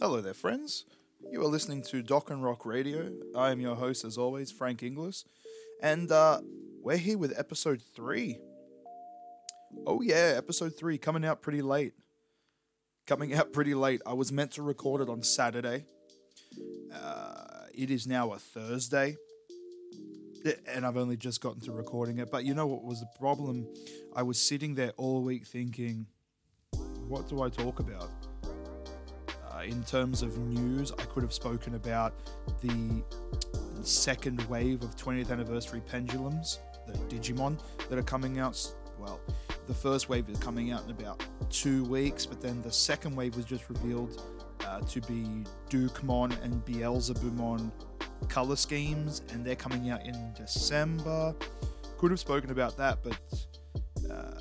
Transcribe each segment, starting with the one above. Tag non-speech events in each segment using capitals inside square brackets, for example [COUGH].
Hello there, friends. You are listening to Dock-N-Rock Radio. I am your host, as always, Frank Inglis, and uh, we're here with episode three. Oh yeah, episode three coming out pretty late. Coming out pretty late. I was meant to record it on Saturday. Uh, it is now a Thursday, and I've only just gotten to recording it. But you know what was the problem? I was sitting there all week thinking, what do I talk about? Uh, in terms of news, I could have spoken about the second wave of 20th anniversary pendulums, the Digimon, that are coming out. Well, the first wave is coming out in about two weeks, but then the second wave was just revealed uh, to be Dukemon and Beelzebumon color schemes, and they're coming out in December. Could have spoken about that, but uh,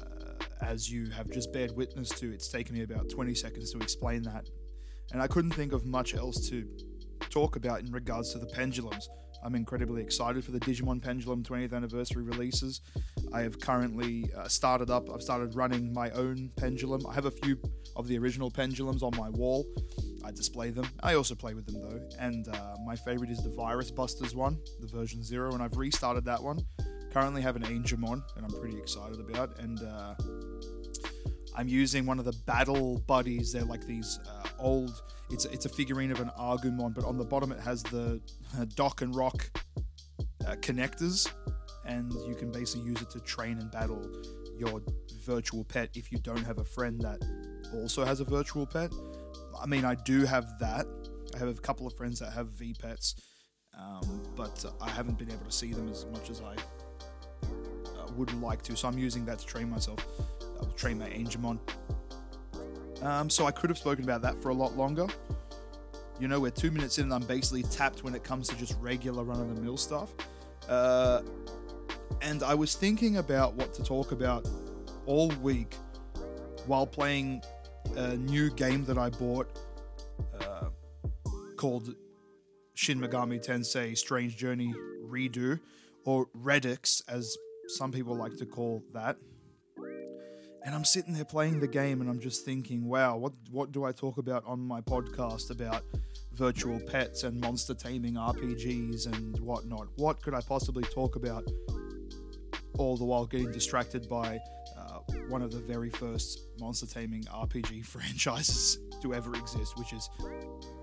as you have just bared witness to, it's taken me about 20 seconds to explain that and I couldn't think of much else to talk about in regards to the pendulums. I'm incredibly excited for the Digimon Pendulum 20th anniversary releases. I have currently uh, started up, I've started running my own pendulum. I have a few of the original pendulums on my wall. I display them. I also play with them though. And uh, my favorite is the Virus Busters one, the version 0, and I've restarted that one. Currently have an Angemon, and I'm pretty excited about. And uh, I'm using one of the battle buddies. They're like these uh, old. It's it's a figurine of an Agumon, but on the bottom it has the uh, dock and rock uh, connectors, and you can basically use it to train and battle your virtual pet if you don't have a friend that also has a virtual pet. I mean, I do have that. I have a couple of friends that have V pets, um, but I haven't been able to see them as much as I uh, would like to. So I'm using that to train myself. I'll train my Angemon. Um, so I could have spoken about that for a lot longer. You know, we're two minutes in and I'm basically tapped when it comes to just regular run of the mill stuff. Uh, and I was thinking about what to talk about all week while playing a new game that I bought uh, called Shin Megami Tensei Strange Journey Redo, or Redux, as some people like to call that. And I'm sitting there playing the game and I'm just thinking, wow, what what do I talk about on my podcast about virtual pets and monster taming RPGs and whatnot? What could I possibly talk about? All the while getting distracted by uh, one of the very first monster taming RPG [LAUGHS] franchises to ever exist, which is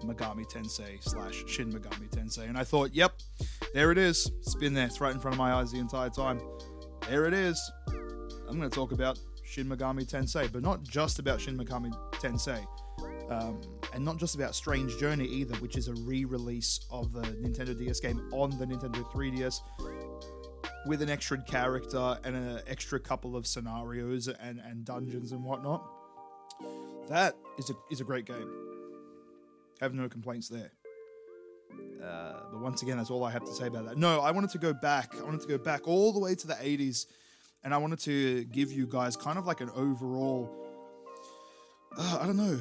Megami Tensei slash Shin Megami Tensei. And I thought, yep, there it is. It's been there. It's right in front of my eyes the entire time. There it is. I'm going to talk about Shin Megami Tensei, but not just about Shin Megami Tensei. Um, and not just about Strange Journey either, which is a re release of the Nintendo DS game on the Nintendo 3DS with an extra character and an extra couple of scenarios and, and dungeons and whatnot. That is a, is a great game. Have no complaints there. Uh, but once again, that's all I have to say about that. No, I wanted to go back. I wanted to go back all the way to the 80s and I wanted to give you guys kind of like an overall, uh, I don't know,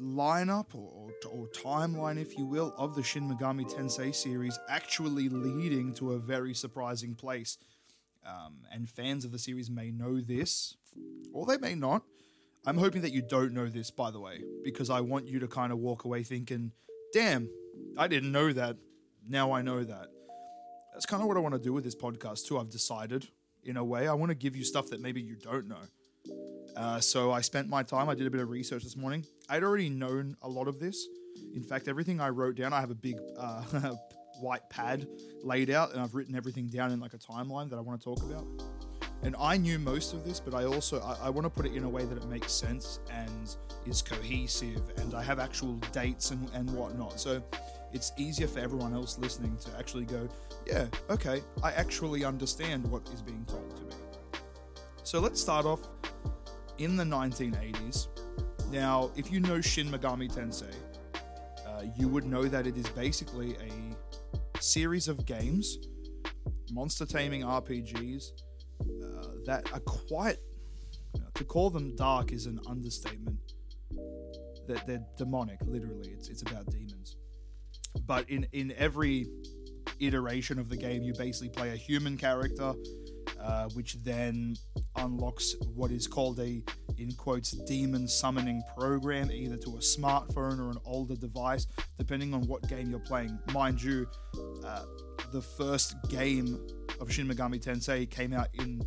lineup or, or, or, timeline, if you will, of the Shin Megami Tensei series actually leading to a very surprising place. Um, and fans of the series may know this, or they may not. I'm hoping that you don't know this, by the way, because I want you to kind of walk away thinking, damn, I didn't know that. Now I know that. That's kind of what I want to do with this podcast, too. I've decided in a way. I want to give you stuff that maybe you don't know. Uh, so I spent my time, I did a bit of research this morning. I'd already known a lot of this. In fact, everything I wrote down, I have a big uh, [LAUGHS] white pad laid out and I've written everything down in like a timeline that I want to talk about. And I knew most of this, but I also I, I want to put it in a way that it makes sense and is cohesive, and I have actual dates and, and whatnot. So it's easier for everyone else listening to actually go, yeah, okay, I actually understand what is being told to me. So let's start off in the 1980s. Now, if you know Shin Megami Tensei, uh, you would know that it is basically a series of games, monster taming RPGs, uh, that are quite. to call them dark is an understatement. That they're, they're demonic, literally. It's, it's about demons. But in, in every iteration of the game, you basically play a human character, uh, which then unlocks what is called a in quotes demon summoning program either to a smartphone or an older device depending on what game you're playing. Mind you uh, the first game of shin megami tensei came out in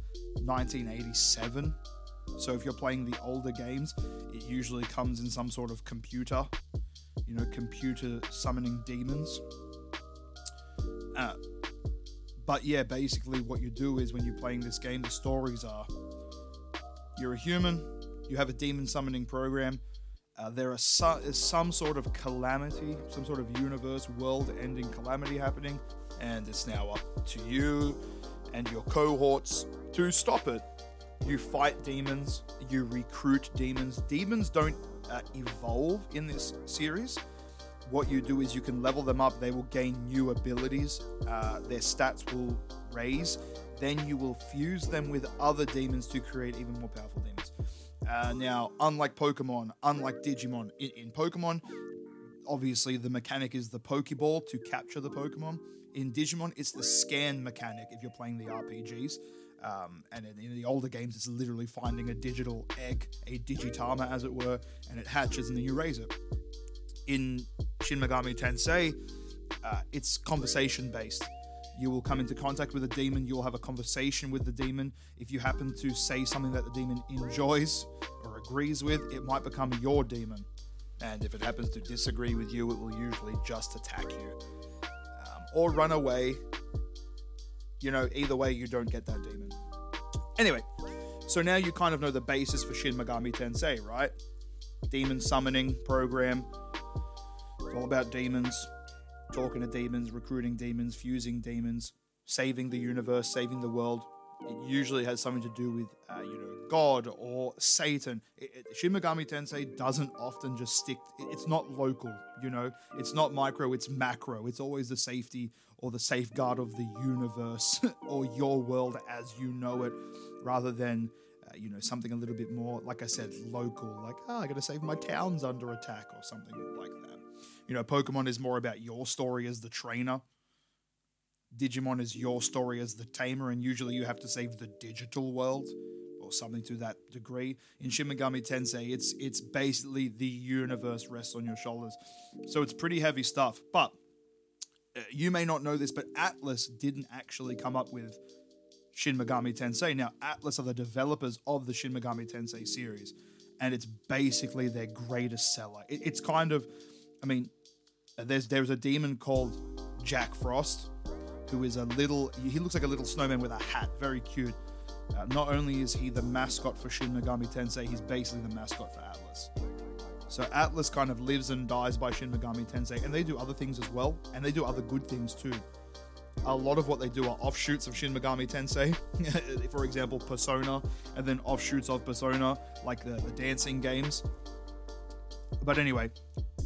1987 so if you're playing the older games it usually comes in some sort of computer you know computer summoning demons uh, but yeah, basically, what you do is when you're playing this game, the stories are you're a human, you have a demon summoning program. Uh, there is some sort of calamity, some sort of universe, world ending calamity happening, and it's now up to you and your cohorts to stop it. You fight demons, you recruit demons. Demons don't uh, evolve in this series what you do is you can level them up. They will gain new abilities. Uh, their stats will raise. Then you will fuse them with other demons to create even more powerful demons. Uh, now, unlike Pokemon, unlike Digimon, in, in, Pokemon, obviously the mechanic is the Pokeball to capture the Pokemon. In Digimon, it's the scan mechanic if you're playing the RPGs. Um, and in, in, the older games, it's literally finding a digital egg, a Digitama as it were, and it hatches and then you raise it in Shin Megami Tensei, uh, it's conversation based. You will come into contact with a demon, you'll have a conversation with the demon. If you happen to say something that the demon enjoys or agrees with, it might become your demon. And if it happens to disagree with you, it will usually just attack you um, or run away. You know, either way, you don't get that demon. Anyway, so now you kind of know the basis for Shin Megami Tensei, right? Demon summoning program, it's all about demons, talking to demons, recruiting demons, fusing demons, saving the universe, saving the world. It usually has something to do with, uh, you know, God or Satan. It, it, Shin Megami Tensei doesn't often just stick. It, it's not local, you know. It's not micro. It's macro. It's always the safety or the safeguard of the universe [LAUGHS] or your world as you know it, rather than uh, you know something a little bit more, like I said, local. Like, oh, I got to save my towns under attack or something like that. You know, Pokemon is more about your story as the trainer. Digimon is your story as the tamer, and usually you have to save the digital world or something to that degree. In Shin Megami Tensei, it's it's basically the universe rests on your shoulders, so it's pretty heavy stuff. But you may not know this, but Atlus didn't actually come up with Shin Megami Tensei. Now, Atlus are the developers of the Shin Megami Tensei series, and it's basically their greatest seller. It, it's kind of, I mean, there's there's a demon called Jack Frost, who is a little. He looks like a little snowman with a hat, very cute. Uh, not only is he the mascot for Shin Megami Tensei, he's basically the mascot for Atlus. So Atlus kind of lives and dies by Shin Megami Tensei, and they do other things as well, and they do other good things too. A lot of what they do are offshoots of Shin Megami Tensei, [LAUGHS] for example, Persona, and then offshoots of Persona, like the, the dancing games. But anyway,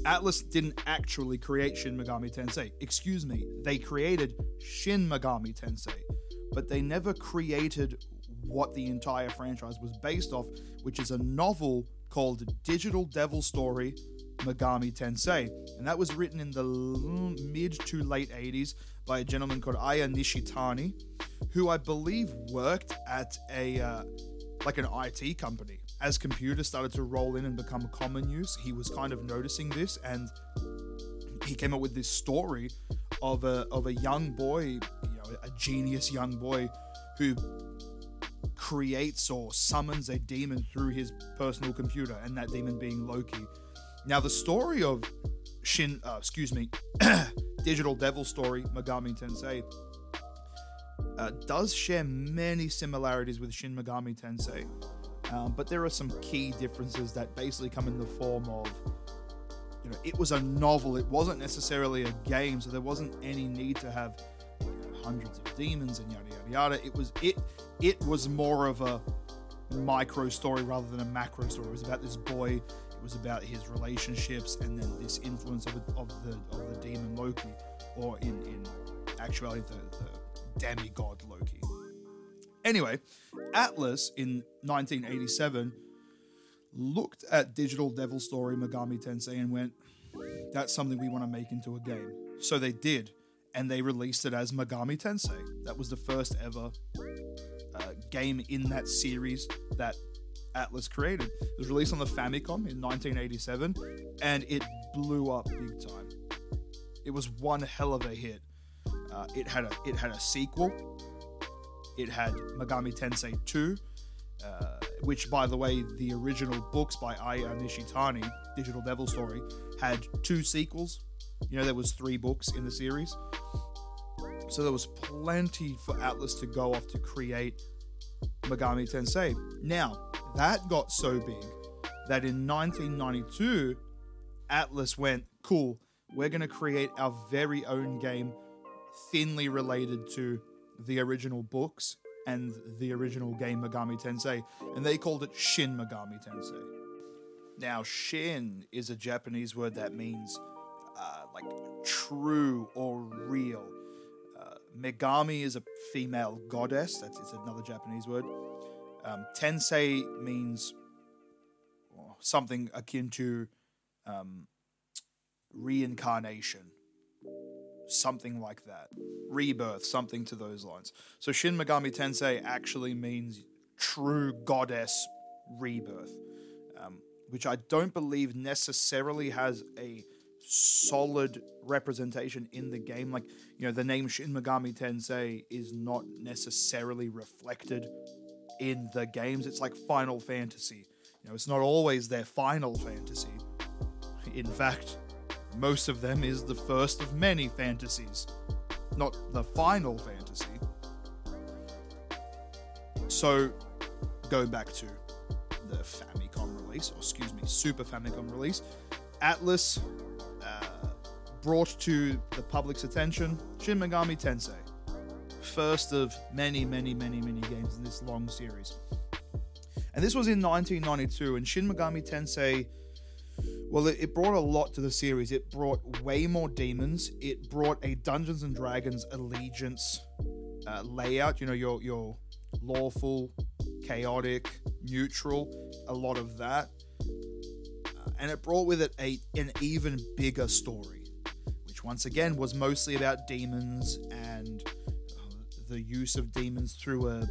Atlus didn't actually create Shin Megami Tensei. Excuse me, they created Shin Megami Tensei, but they never created what the entire franchise was based off, which is a novel called Digital Devil Story Megami Tensei. And that was written in the mid to late 80s by a gentleman called Aya Nishitani, who I believe worked at a uh, like an IT company as computers started to roll in and become common use, he was kind of noticing this and he came up with this story of a of a young boy, you know, a genius young boy who creates or summons a demon through his personal computer, and that demon being Loki. Now, the story of Shin, uh, excuse me, [COUGHS] Digital Devil Story Megami Tensei uh, does share many similarities with Shin Megami Tensei. Um, but there are some key differences that basically come in the form of, you know, it was a novel. It wasn't necessarily a game, so there wasn't any need to have hundreds of demons and yada yada yada. It was it it was more of a micro story rather than a macro story. It was about this boy. It was about his relationships and then this influence of, of the of the demon Loki, or in in actuality the, the demigod Loki. Anyway, Atlus in 1987 looked at Digital Devil Story Megami Tensei and went, that's something we want to make into a game. So they did, and they released it as Megami Tensei. That was the first ever uh, game in that series that Atlus created. It was released on the Famicom in 1987, and it blew up big time. It was one hell of a hit. Uh, it had a it had a sequel. It had Megami Tensei 2, uh, which, by the way, the original books by Aya Nishitani, Digital Devil Story, had two sequels. You know, there was three books in the series. So there was plenty for Atlus to go off to create Megami Tensei. Now, that got so big that in 1992, Atlus went, cool, we're going to create our very own game thinly related to the original books and the original game Megami Tensei, and they called it Shin Megami Tensei. Now, Shin is a Japanese word that means uh, like true or real. Uh, Megami is a female goddess. That's it's another Japanese word. Um, tensei means something akin to um, reincarnation, something like that, rebirth, something to those lines. So Shin Megami Tensei actually means true goddess rebirth, um, which I don't believe necessarily has a solid representation in the game. Like, you know, the name Shin Megami Tensei is not necessarily reflected in the games. It's like Final Fantasy. You know, it's not always their Final Fantasy. In fact, most of them is the first of many fantasies, not the final fantasy. So, going back to the Famicom release, or excuse me, Super Famicom release, Atlus uh, brought to the public's attention Shin Megami Tensei, first of many, many, many, many games in this long series. And this was in 1992, and Shin Megami Tensei well, it, it, brought a lot to the series. It brought way more demons. It brought a Dungeons and Dragons allegiance uh, layout. You know, your your lawful, chaotic, neutral. A lot of that, uh, and it brought with it a an even bigger story, once again was mostly about demons and uh, the use of demons through a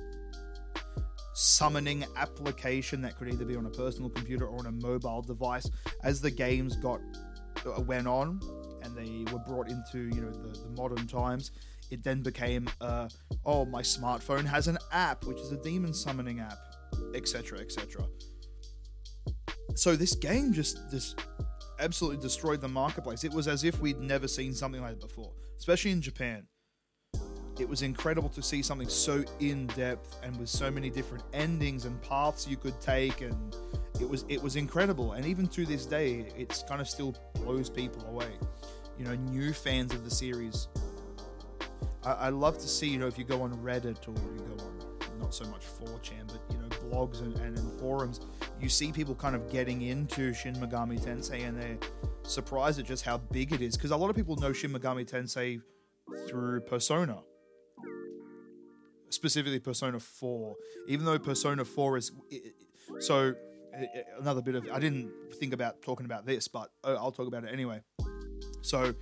summoning application that could either be on a personal computer or on a mobile device. As the games got uh, went on and they were brought into you know the, the modern times it then became uh, oh my smartphone has an app which is a demon summoning app etc etc so this game just just absolutely destroyed the marketplace. It was as if we'd never seen something like it before especially in japan. It was incredible to see something so in depth and with so many different endings and paths you could take and it was it was incredible. And even to this day it's kind of still blows people away. You know new fans of the series. I, I love to see you know if you go on reddit or you go on not so much 4chan but blogs and, and in forums you see people kind of getting into shin megami tensei and they're surprised at just how big it is because a lot of people know shin megami tensei through persona specifically Persona 4, even though Persona 4 is. So, another bit of. I didn't think about talking about this, but uh, I'll talk about it anyway. So,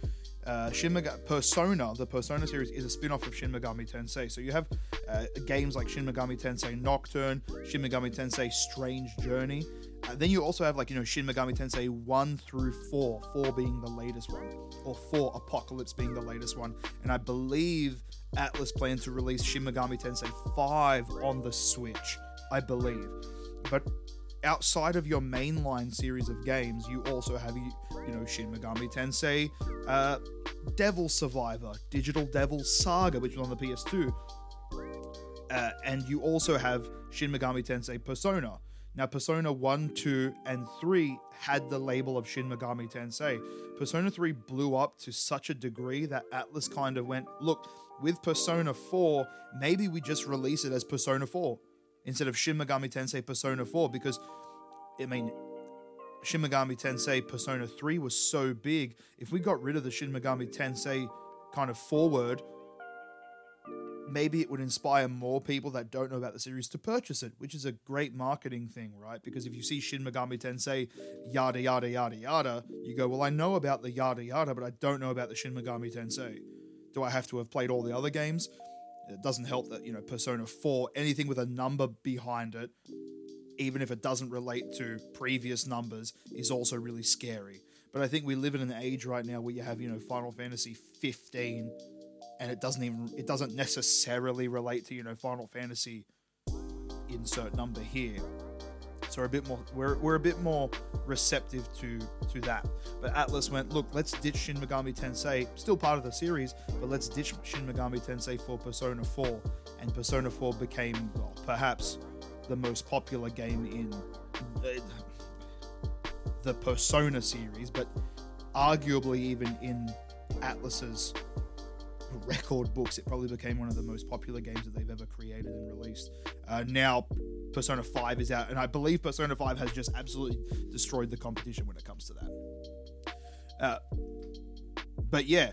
uh, Shin Megami, Persona, the Persona series, is a spin off of Shin Megami Tensei. So, you have uh, games like Shin Megami Tensei Nocturne, Shin Megami Tensei Strange Journey. Uh, then you also have, like, you know, Shin Megami Tensei 1 through 4, 4 being the latest one, or 4 Apocalypse being the latest one. And I believe Atlus plans to release Shin Megami Tensei 5 on the Switch, I believe. But outside of your mainline series of games, you also have you know Shin Megami Tensei, uh, Devil Survivor, Digital Devil Saga, which was on the PS2, uh, and you also have Shin Megami Tensei Persona. Now, Persona 1, 2, and 3 had the label of Shin Megami Tensei. Persona 3 blew up to such a degree that Atlus kind of went, look, with Persona 4, maybe we just release it as Persona 4 instead of Shin Megami Tensei Persona 4 because, I mean, Shin Megami Tensei Persona 3 was so big. If we got rid of the Shin Megami Tensei kind of forward, maybe it would inspire more people that don't know about the series to purchase it, which is a great marketing thing, right? Because if you see Shin Megami Tensei yada yada yada yada, you go, well, I know about the yada yada, but I don't know about the Shin Megami Tensei. Do I have to have played all the other games? It doesn't help that, you know, Persona 4, anything with a number behind it, even if it doesn't relate to previous numbers, is also really scary. But I think we live in an age right now where you have, you know, Final Fantasy 15 and it doesn't even it doesn't necessarily relate to, you know, Final Fantasy insert number here. So we're a bit more we're, we're a bit more receptive to to that. But Atlus went, look, let's ditch Shin Megami Tensei, still part of the series, but let's ditch Shin Megami Tensei for Persona 4, and Persona 4 became well, perhaps the most popular game in the, the Persona series, but arguably even in Atlus's record books, it probably became one of the most popular games that they've ever created and released. Uh, now, Persona 5 is out, and I believe Persona 5 has just absolutely destroyed the competition when it comes to that. Uh, but yeah,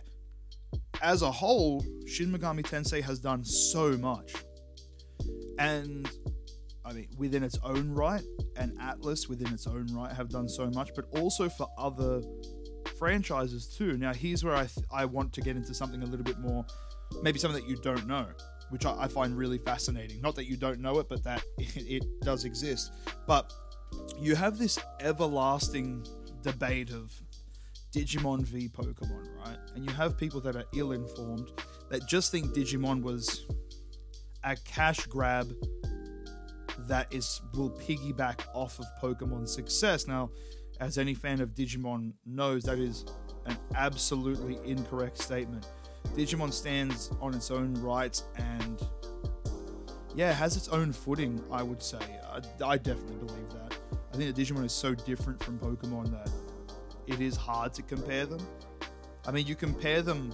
as a whole, Shin Megami Tensei has done so much. And I mean, within its own right, and Atlus within its own right have done so much, but also for other franchises too. Now, here's where I, th- I want to get into something a little bit more, maybe something that you don't know, which I, I find really fascinating. Not that you don't know it, but that [LAUGHS] it, it does exist. But you have this everlasting debate of Digimon v Pokemon, right? And you have people that are ill informed that just think Digimon was a cash grab that is will piggyback off of Pokemon's success. Now, as any fan of Digimon knows, that is an absolutely incorrect statement. Digimon stands on its own rights and, yeah, has its own footing, I would say. I, I definitely believe that. I think that Digimon is so different from Pokemon that it is hard to compare them. I mean, you compare them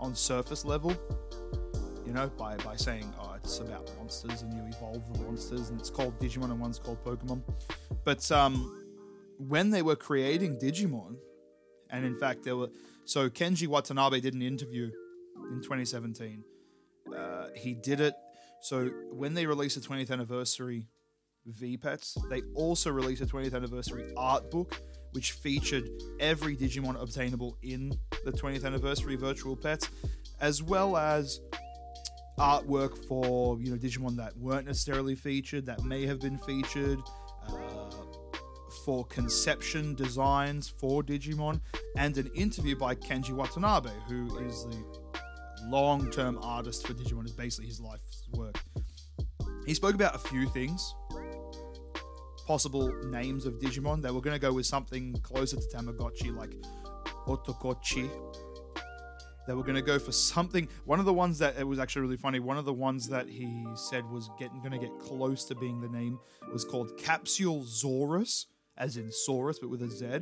on surface level, you know, by, by saying, oh, it's about monsters and you evolve the monsters and it's called Digimon and one's called Pokemon. But um, when they were creating Digimon, and in fact, there were so Kenji Watanabe did an interview in 2017. Uh, he did it. So when they released the 20th anniversary V-Pets, they also released a 20th anniversary art book, which featured every Digimon obtainable in the 20th anniversary virtual pets, as well as artwork for you know Digimon that weren't necessarily featured, that may have been featured. For conception designs for Digimon, and an interview by Kenji Watanabe, who is the long term artist for Digimon, is basically his life's work. He spoke about a few things. Possible names of Digimon. They were going to go with something closer to Tamagotchi, like Otokochi. They were going to go for something. One of the ones that it was actually really funny. One of the ones that he said was getting going to get close to being the name was called Capsule Zaurus, as in Saurus, but with a Z.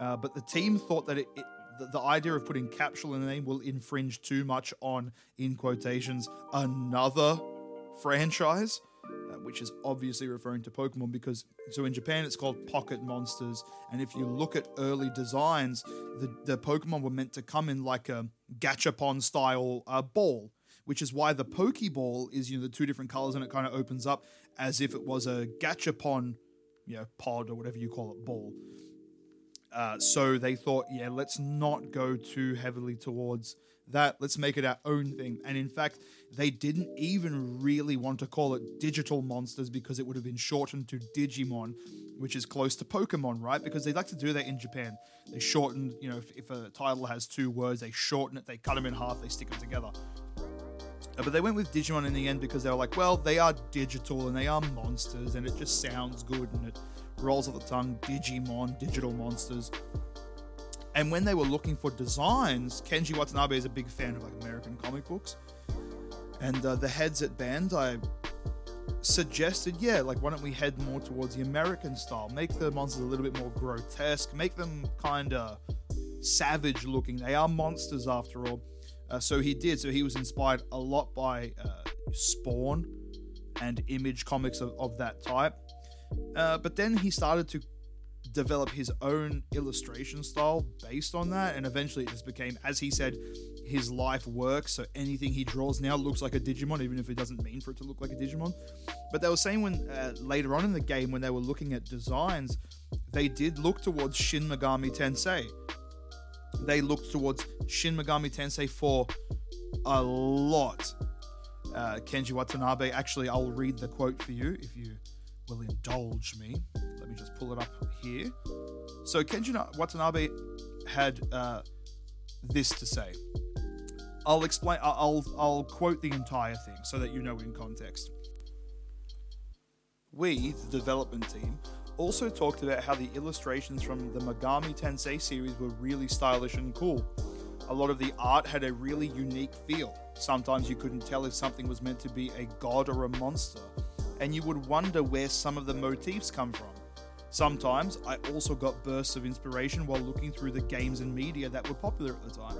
Uh, but the team thought that it, it, the, the, idea of putting capsule in the name will infringe too much on, in quotations, another franchise, uh, which is obviously referring to Pokemon because, so in Japan it's called Pocket Monsters. And if you look at early designs, the, the Pokemon were meant to come in like a Gachapon style uh, ball. Which is why the Pokeball is you know the two different colors and it kind of opens up as if it was a Gachapon you know, pod or whatever you call it, ball. Uh, so they thought, yeah, let's not go too heavily towards that. Let's make it our own thing. And in fact, they didn't even really want to call it Digital Monsters because it would have been shortened to Digimon, which is close to Pokemon, right? Because they like to do that in Japan. They shorten, you know, if, if a title has two words, they shorten it, they cut them in half, they stick them together. Uh, but they went with Digimon in the end because they were like, well, they are digital and they are monsters, and it just sounds good and it rolls off the tongue. Digimon, digital monsters. And when they were looking for designs, Kenji Watanabe is a big fan of like American comic books, and uh, the heads at Bandai suggested, yeah, like why don't we head more towards the American style? Make the monsters a little bit more grotesque, make them kind of savage looking. They are monsters after all. Uh, so he did. So he was inspired a lot by uh, Spawn and Image comics of, of that type. Uh, but then he started to develop his own illustration style based on that, and eventually it just became, as he said, his life work. So anything he draws now looks like a Digimon, even if it doesn't mean for it to look like a Digimon. But they were saying when uh, later on in the game, when they were looking at designs, they did look towards Shin Megami Tensei they looked towards Shin Megami Tensei for a lot. Uh, Kenji Watanabe, actually, I'll read the quote for you if you will indulge me. Let me just pull it up here. So, Kenji Watanabe had uh, this to say. I'll explain. I'll I'll quote the entire thing so that you know in context. We, the development team, also talked about how the illustrations from the Megami Tensei series were really stylish and cool. A lot of the art had a really unique feel. Sometimes you couldn't tell if something was meant to be a god or a monster, and you would wonder where some of the motifs come from. Sometimes I also got bursts of inspiration while looking through the games and media that were popular at the time.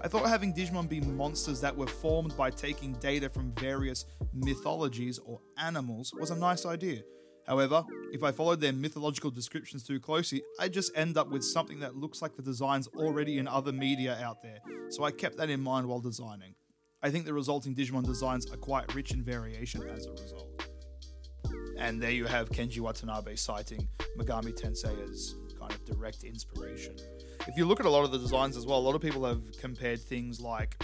I thought having Digimon be monsters that were formed by taking data from various mythologies or animals was a nice idea. However, if I followed their mythological descriptions too closely, I'd just end up with something that looks like the designs already in other media out there, so I kept that in mind while designing. I think the resulting Digimon designs are quite rich in variation as a result. And there you have Kenji Watanabe citing Megami Tensei as kind of direct inspiration. If you look at a lot of the designs as well, a lot of people have compared things like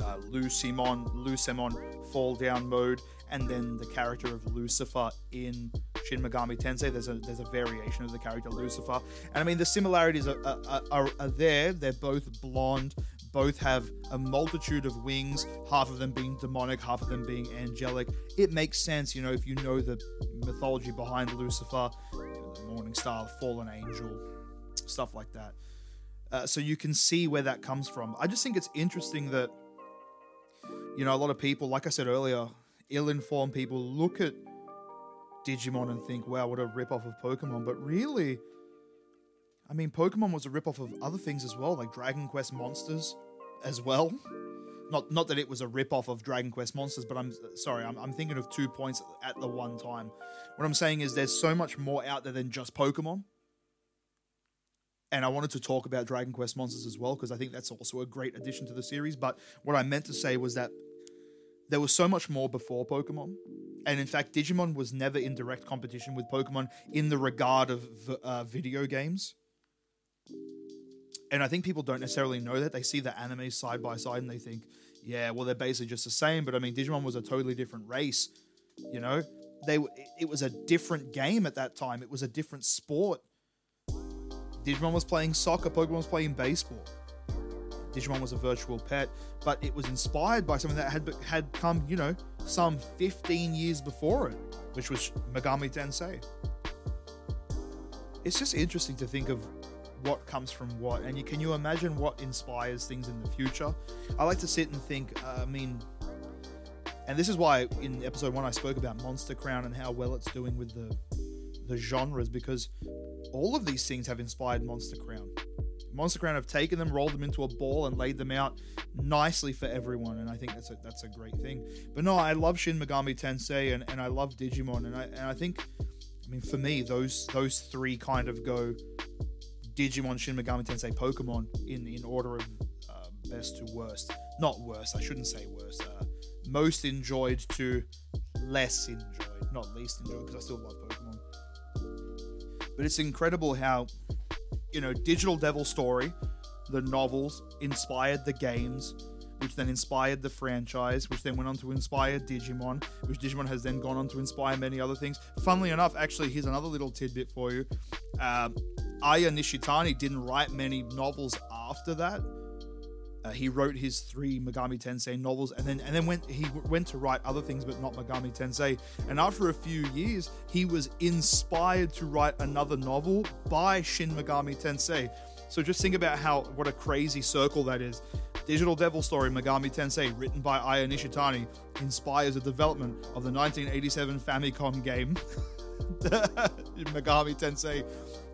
uh, Lucemon, Lucemon fall down mode, and then the character of Lucifer in Shin Megami Tensei. There's a there's a variation of the character Lucifer, and I mean the similarities are, are, are, are there. They're both blonde, both have a multitude of wings, half of them being demonic, half of them being angelic. It makes sense, you know, if you know the mythology behind Lucifer, the Morning Star, fallen angel, stuff like that. Uh, so you can see where that comes from. I just think it's interesting that, you know, a lot of people, like I said earlier, ill informed people look at Digimon and think, wow, what a rip off of Pokemon. But really, I mean, Pokemon was a rip-off of other things as well, like Dragon Quest Monsters as well. Not not that it was a rip-off of Dragon Quest Monsters, but I'm sorry, I'm, I'm thinking of two points at the one time. What I'm saying is there's so much more out there than just Pokemon. And I wanted to talk about Dragon Quest Monsters as well, because I think that's also a great addition to the series. But what I meant to say was that there was so much more before Pokemon. And in fact, Digimon was never in direct competition with Pokemon in the regard of uh, video games and I think people don't necessarily know that. They see the anime side by side and they think, yeah, well, they're basically just the same. But I mean, Digimon was a totally different race. You know, they it was a different game at that time. It was a different sport. Digimon was playing soccer. Pokemon was playing baseball. Digimon was a virtual pet, but it was inspired by something that had had come, you know, some 15 years before it, which was Megami Tensei. It's just interesting to think of what comes from what, and you can you imagine what inspires things in the future? I like to sit and think. Uh, I mean, and this is why in episode one I spoke about Monster Crown and how well it's doing with the the genres because all of these things have inspired Monster Crown. Monster Crown have taken them, rolled them into a ball, and laid them out nicely for everyone, and I think that's a that's a great thing. But no, I love Shin Megami Tensei and, and I love Digimon, and I and I think, I mean, for me, those those three kind of go Digimon, Shin Megami Tensei, Pokemon in in order of uh, best to worst. Not worst. I shouldn't say worst. Uh, most enjoyed to less enjoyed, not least enjoyed because I still love Pokemon. But it's incredible how you know Digital Devil Story, the novels inspired the games which then inspired the franchise, which then went on to inspire Digimon, which Digimon has then gone on to inspire many other things. Funnily enough, actually, here's another little tidbit for you. Uh, Aya Nishitani didn't write many novels after that. Uh, he wrote his three Megami Tensei novels, and then and then went he went to write other things, but not Megami Tensei. And after a few years, he was inspired to write another novel by Shin Megami Tensei. So just think about how what a crazy circle that is. Digital Devil Story Megami Tensei, written by Aya Nishitani, inspires the development of the 1987 Famicom game [LAUGHS] Megami Tensei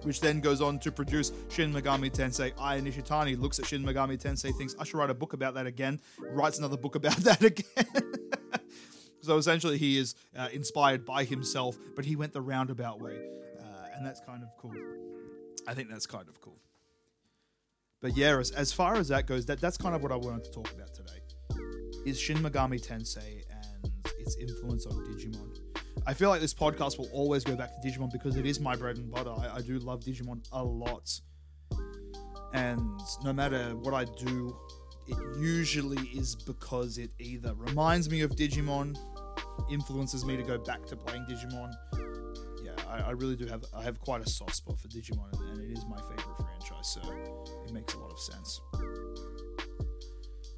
which then goes on to produce Shin Megami Tensei. Aya Nishitani looks at Shin Megami Tensei, thinks, I should write a book about that again, writes another book about [LAUGHS] that again. [LAUGHS] so essentially, he is uh, inspired by himself, but he went the roundabout way. Uh, and that's kind of cool. I think that's kind of cool. But yeah, as, as far as that goes, that, that's kind of what I wanted to talk about today. Is Shin Megami Tensei and its influence on Digimon. I feel like this podcast will always go back to Digimon because it is my bread and butter. I, I do love Digimon a lot. And no matter what I do it usually is because it either reminds me of Digimon, influences me to go back to playing Digimon. Yeah, I, I really do have I have quite a soft spot for Digimon, and it is my favorite franchise, so it makes a lot of sense.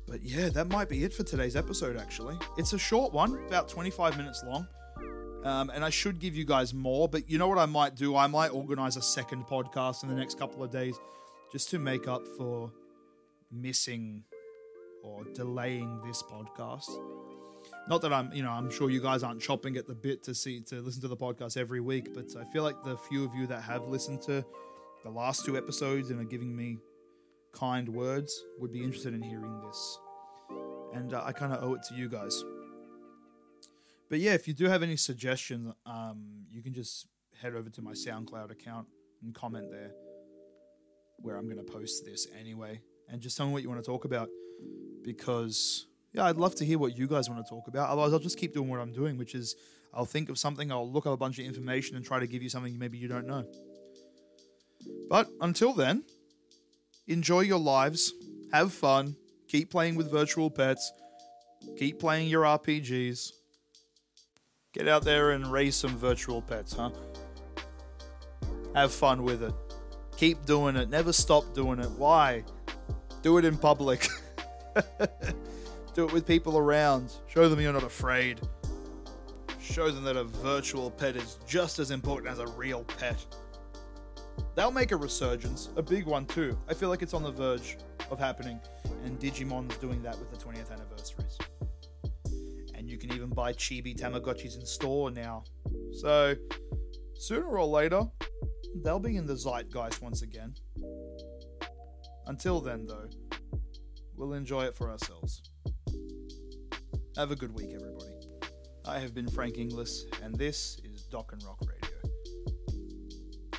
But yeah, that might be it for today's episode. Actually, it's a short one, about 25 minutes long. Um, and I should give you guys more, but you know what I might do? I might organize a second podcast in the next couple of days just to make up for missing or delaying this podcast. Not that I'm, you know, I'm sure you guys aren't chopping at the bit to see to listen to the podcast every week, but I feel like the few of you that have listened to the last two episodes and are giving me kind words would be interested in hearing this. And uh, I kind of owe it to you guys. But yeah, if you do have any suggestions, um, you can just head over to my SoundCloud account and comment there where I'm going to post this anyway. And just tell me what you want to talk about because, yeah, I'd love to hear what you guys want to talk about. Otherwise, I'll just keep doing what I'm doing, which is I'll think of something, I'll look up a bunch of information and try to give you something maybe you don't know. But until then, enjoy your lives, have fun, keep playing with virtual pets, keep playing your RPGs Get out there and raise some virtual pets, huh? Have fun with it. Keep doing it. Never stop doing it. Why? Do it in public. [LAUGHS] Do it with people around. Show them you're not afraid. Show them that a virtual pet is just as important as a real pet. They'll make a resurgence, a big one too. I feel like it's on the verge of happening, and Digimon's doing that with the 20th anniversaries you can even buy chibi Tamagotchis in store now. So, sooner or later, they'll be in the zeitgeist once again. Until then, though, we'll enjoy it for ourselves. Have a good week, everybody. I have been Frank Inglis, and this is Dock-N-Rock Radio.